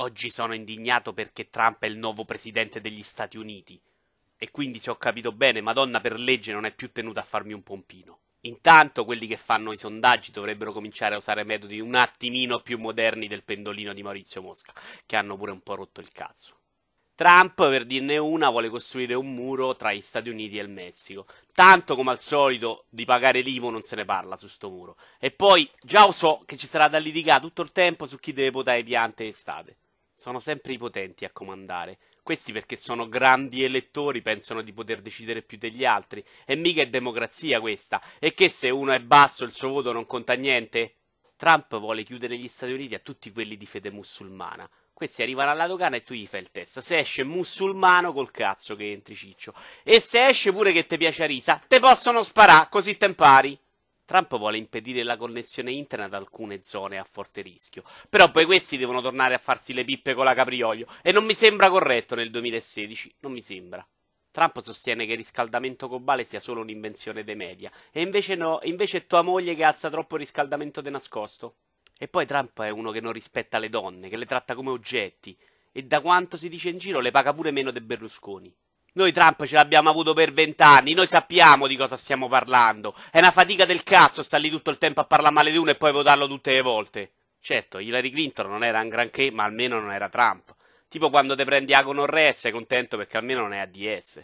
Oggi sono indignato perché Trump è il nuovo presidente degli Stati Uniti. E quindi, se ho capito bene, Madonna per legge non è più tenuta a farmi un pompino. Intanto quelli che fanno i sondaggi dovrebbero cominciare a usare metodi un attimino più moderni del pendolino di Maurizio Mosca, che hanno pure un po' rotto il cazzo. Trump, per dirne una, vuole costruire un muro tra gli Stati Uniti e il Messico. Tanto come al solito di pagare l'IMU non se ne parla su sto muro. E poi già so che ci sarà da litigare tutto il tempo su chi deve potare piante estate. Sono sempre i potenti a comandare. Questi perché sono grandi elettori pensano di poter decidere più degli altri. E mica è democrazia questa. E che se uno è basso il suo voto non conta niente? Trump vuole chiudere gli Stati Uniti a tutti quelli di fede musulmana. Questi arrivano alla dogana e tu gli fai il test. Se esce musulmano, col cazzo che entri ciccio. E se esce pure che ti piace a risa, te possono sparare, così te impari. Trump vuole impedire la connessione internet ad alcune zone a forte rischio. Però poi questi devono tornare a farsi le pippe con la caprioglio. E non mi sembra corretto nel 2016. Non mi sembra. Trump sostiene che il riscaldamento globale sia solo un'invenzione dei media. E invece no, invece è tua moglie che alza troppo il riscaldamento de nascosto. E poi Trump è uno che non rispetta le donne, che le tratta come oggetti. E da quanto si dice in giro le paga pure meno di Berlusconi. Noi Trump ce l'abbiamo avuto per vent'anni, noi sappiamo di cosa stiamo parlando. È una fatica del cazzo sta lì tutto il tempo a parlare male di uno e poi votarlo tutte le volte. Certo, Hillary Clinton non era un granché, ma almeno non era Trump. Tipo quando te prendi a con e sei contento perché almeno non è ADS.